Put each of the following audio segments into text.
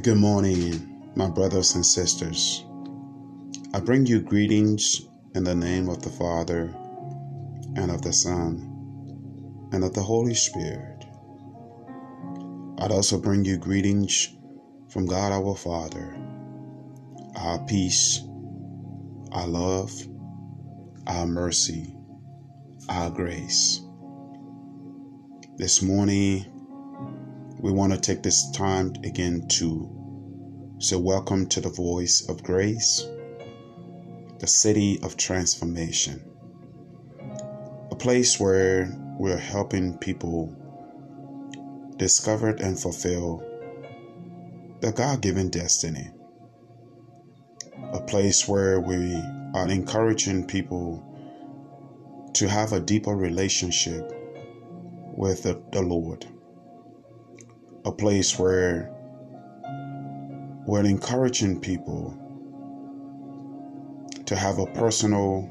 Good morning, my brothers and sisters. I bring you greetings in the name of the Father, and of the Son, and of the Holy Spirit. I'd also bring you greetings from God our Father, our peace, our love, our mercy, our grace. This morning, we want to take this time again to say welcome to the voice of grace, the city of transformation, a place where we're helping people discover and fulfill their God given destiny, a place where we are encouraging people to have a deeper relationship with the, the Lord a place where we're encouraging people to have a personal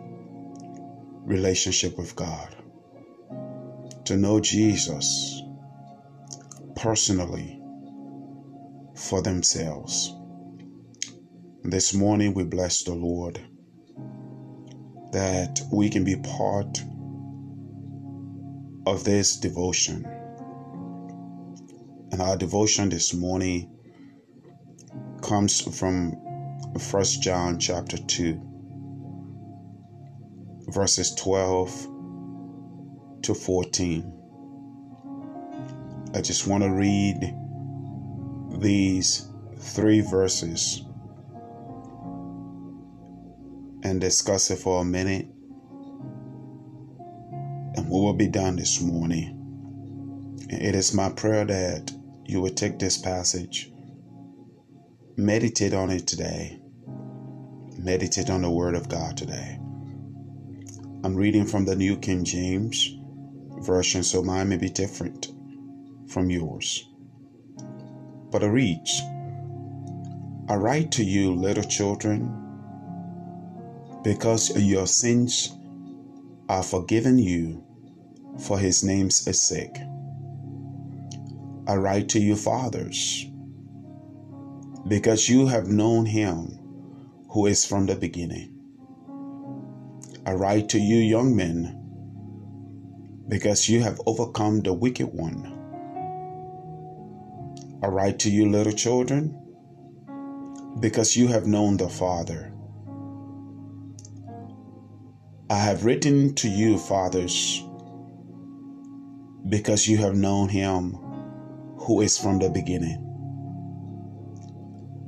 relationship with God, to know Jesus personally for themselves. This morning, we bless the Lord that we can be part of this devotion and our devotion this morning comes from First John chapter 2, verses 12 to 14. I just want to read these three verses and discuss it for a minute. And we will be done this morning. It is my prayer that you would take this passage, meditate on it today, meditate on the Word of God today. I'm reading from the New King James Version, so mine may be different from yours. But it reads I write to you, little children, because your sins are forgiven you for his name's sake. I write to you, fathers, because you have known him who is from the beginning. I write to you, young men, because you have overcome the wicked one. I write to you, little children, because you have known the Father. I have written to you, fathers, because you have known him who is from the beginning.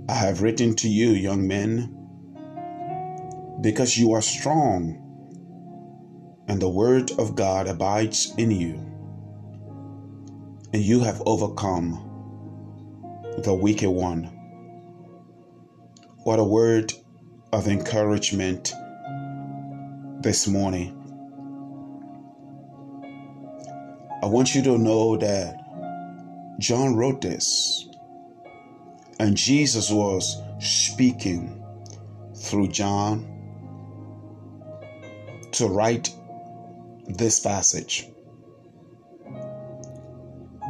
I have written to you, young men, because you are strong, and the word of God abides in you, and you have overcome the wicked one. What a word of encouragement this morning. I want you to know that John wrote this, and Jesus was speaking through John to write this passage.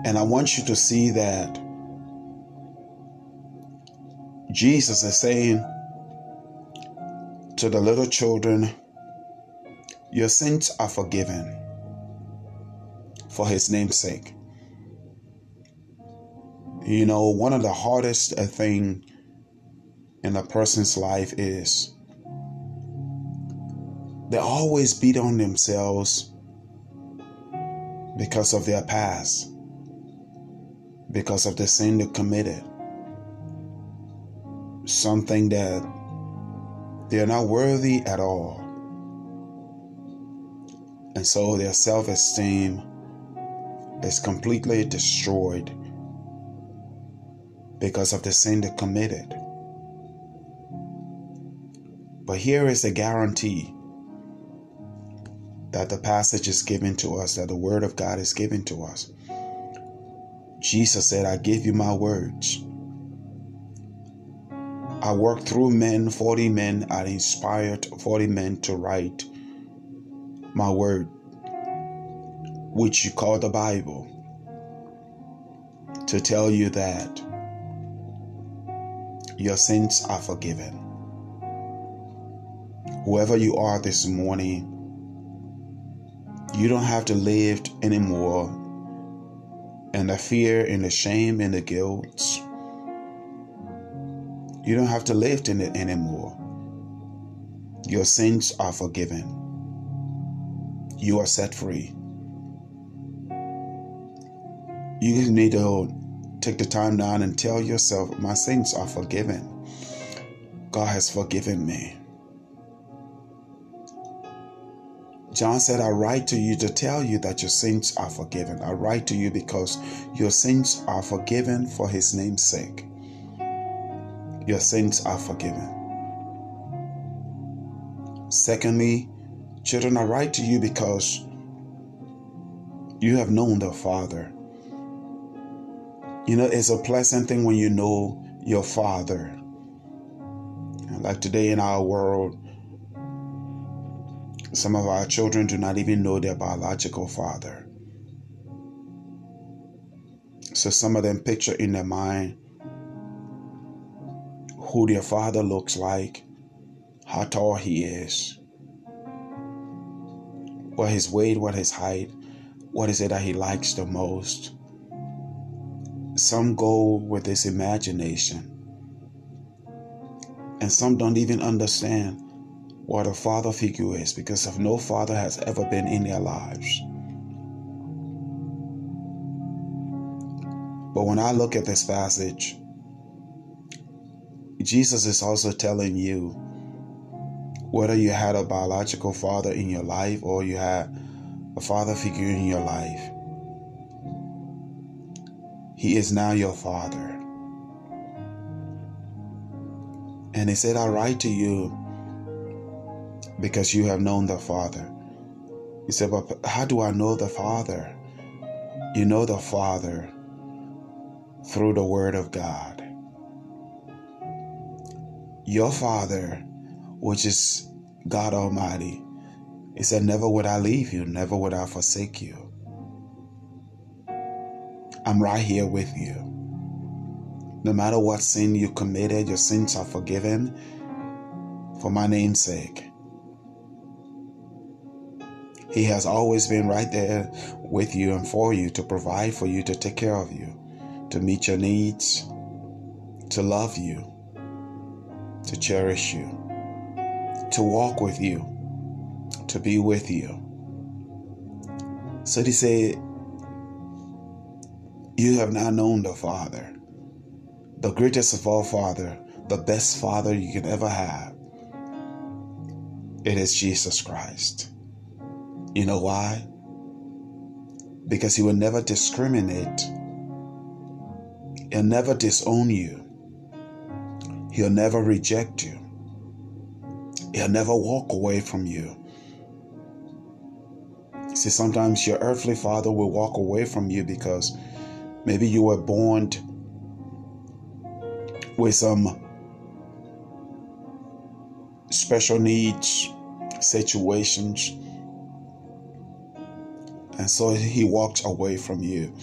And I want you to see that Jesus is saying to the little children, Your sins are forgiven for his name's sake. You know, one of the hardest uh, thing in a person's life is they always beat on themselves because of their past, because of the sin they committed, something that they're not worthy at all. And so their self esteem is completely destroyed because of the sin they committed. But here is the guarantee that the passage is given to us, that the Word of God is given to us. Jesus said, I give you my words. I worked through men, 40 men, I inspired 40 men to write my word, which you call the Bible, to tell you that Your sins are forgiven. Whoever you are this morning, you don't have to live anymore in the fear and the shame and the guilt. You don't have to live in it anymore. Your sins are forgiven. You are set free. You need to take the time down and tell yourself, My sins are forgiven. God has forgiven me. John said, I write to you to tell you that your sins are forgiven. I write to you because your sins are forgiven for his name's sake. Your sins are forgiven. Secondly, children, I write to you because you have known the Father. You know, it's a pleasant thing when you know your Father. Like today in our world, some of our children do not even know their biological father. So some of them picture in their mind who their father looks like, how tall he is, what his weight, what his height, what is it that he likes the most. Some go with this imagination, and some don't even understand what a father figure is because of no father has ever been in their lives. But when I look at this passage, Jesus is also telling you whether you had a biological father in your life or you had a father figure in your life, he is now your father. And he said, I write to you because you have known the Father. He said, But how do I know the Father? You know the Father through the Word of God. Your Father, which is God Almighty, He said, Never would I leave you, never would I forsake you. I'm right here with you. No matter what sin you committed, your sins are forgiven for my name's sake. He has always been right there with you and for you to provide for you, to take care of you, to meet your needs, to love you, to cherish you, to walk with you, to be with you. So he said, You have now known the Father, the greatest of all Father, the best Father you can ever have. It is Jesus Christ. You know why? Because He will never discriminate, He'll never disown you, He'll never reject you, He'll never walk away from you. See, sometimes your earthly father will walk away from you because maybe you were born with some special needs situations and so he walked away from you.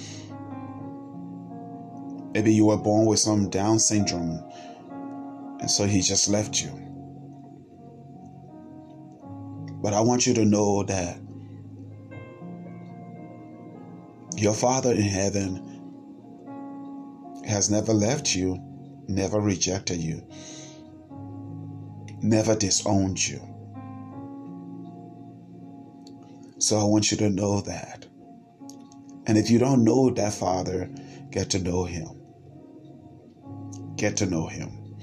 Maybe you were born with some Down syndrome, and so he just left you. But I want you to know that your Father in heaven has never left you, never rejected you, never disowned you. So I want you to know that. And if you don't know that Father, get to know Him. Get to know Him.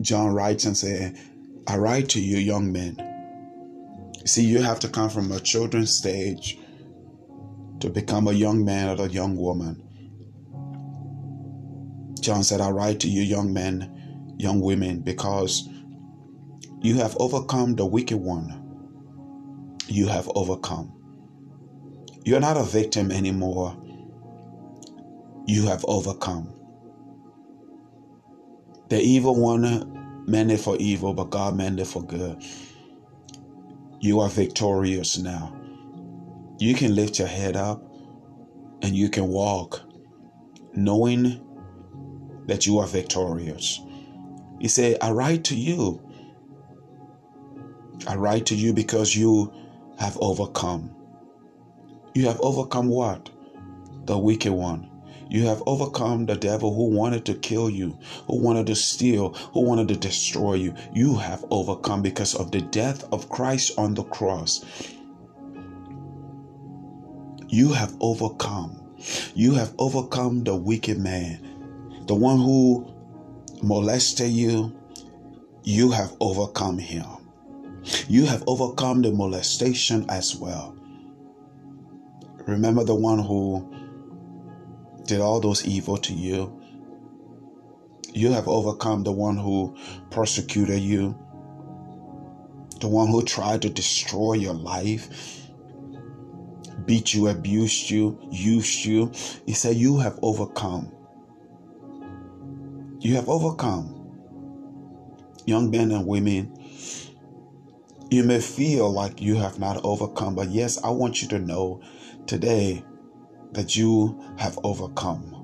John writes and says, I write to you, young men. See, you have to come from a children's stage to become a young man or a young woman. John said, I write to you, young men, young women, because you have overcome the wicked one. You have overcome. You're not a victim anymore. You have overcome. The evil one meant it for evil, but God meant it for good. You are victorious now. You can lift your head up and you can walk knowing that you are victorious. He said, I write to you. I write to you because you have overcome. You have overcome what? The wicked one. You have overcome the devil who wanted to kill you, who wanted to steal, who wanted to destroy you. You have overcome because of the death of Christ on the cross. You have overcome. You have overcome the wicked man, the one who molested you. You have overcome him. You have overcome the molestation as well. Remember the one who did all those evil to you. You have overcome the one who persecuted you, the one who tried to destroy your life, beat you, abused you, used you. He said, You have overcome. You have overcome. Young men and women, you may feel like you have not overcome, but yes, I want you to know today that you have overcome.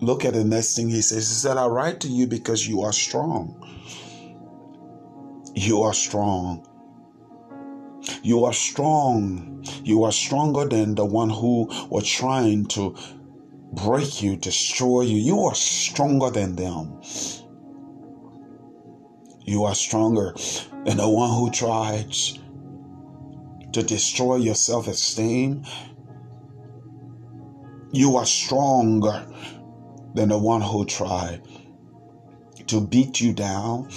Look at the next thing he says. He said, I write to you because you are strong. You are strong. You are strong. You are stronger than the one who was trying to break you, destroy you. You are stronger than them. You are stronger than the one who tried to destroy your self esteem. You are stronger than the one who tried to beat you down,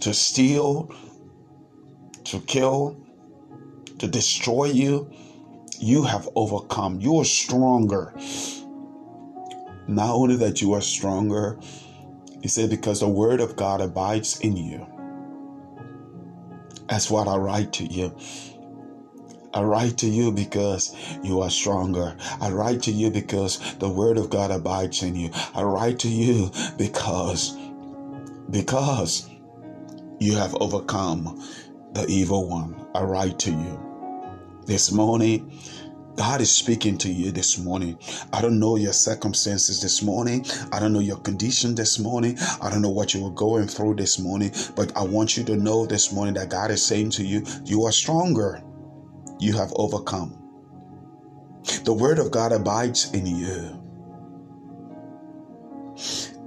to steal, to kill, to destroy you. You have overcome. You are stronger. Not only that you are stronger, he said, because the word of God abides in you. That's what I write to you. I write to you because you are stronger. I write to you because the word of God abides in you. I write to you because because you have overcome the evil one. I write to you. This morning, God is speaking to you this morning. I don't know your circumstances this morning. I don't know your condition this morning. I don't know what you were going through this morning, but I want you to know this morning that God is saying to you, you are stronger. You have overcome. The word of God abides in you.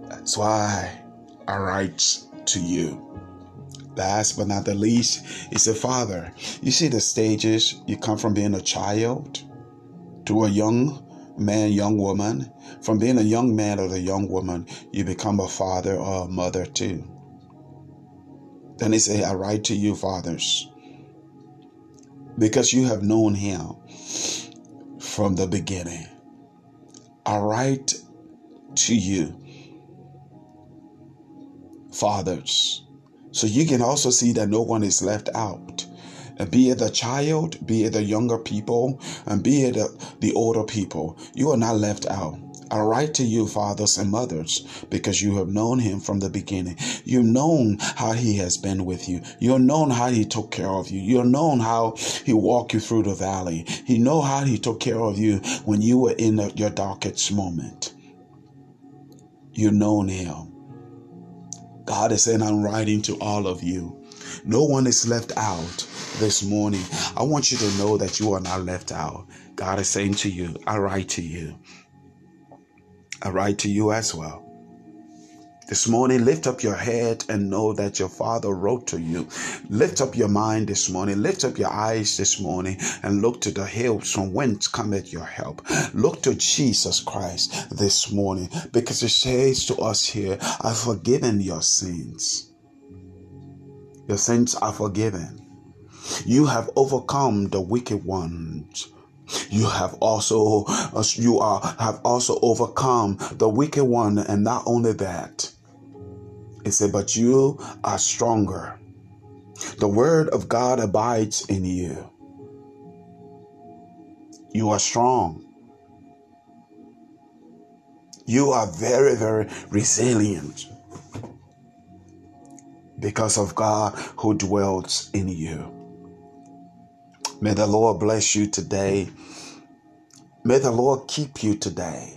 That's why I write to you. Last but not the least, is the Father, you see the stages you come from being a child to a young man, young woman. From being a young man or a young woman, you become a father or a mother too. Then he said, I write to you, fathers, because you have known him from the beginning. I write to you, fathers, so you can also see that no one is left out be it the child, be it the younger people, and be it the, older people. You are not left out. I write to you, fathers and mothers, because you have known him from the beginning. You've known how he has been with you. You've known how he took care of you. You've known how he walked you through the valley. You know how he took care of you when you were in your darkest moment. You've known him. God is saying, I'm writing to all of you. No one is left out this morning. I want you to know that you are not left out. God is saying to you, I write to you. I write to you as well. This morning, lift up your head and know that your Father wrote to you. Lift up your mind this morning. Lift up your eyes this morning and look to the hills from whence cometh your help. Look to Jesus Christ this morning because He says to us here, I've forgiven your sins. Your sins are forgiven. You have overcome the wicked ones. You have also uh, you are have also overcome the wicked one, and not only that, it said, but you are stronger. The word of God abides in you. You are strong. You are very, very resilient because of God who dwells in you. May the Lord bless you today. May the Lord keep you today.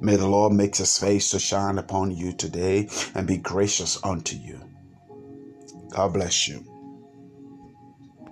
May the Lord make his face to shine upon you today and be gracious unto you. God bless you.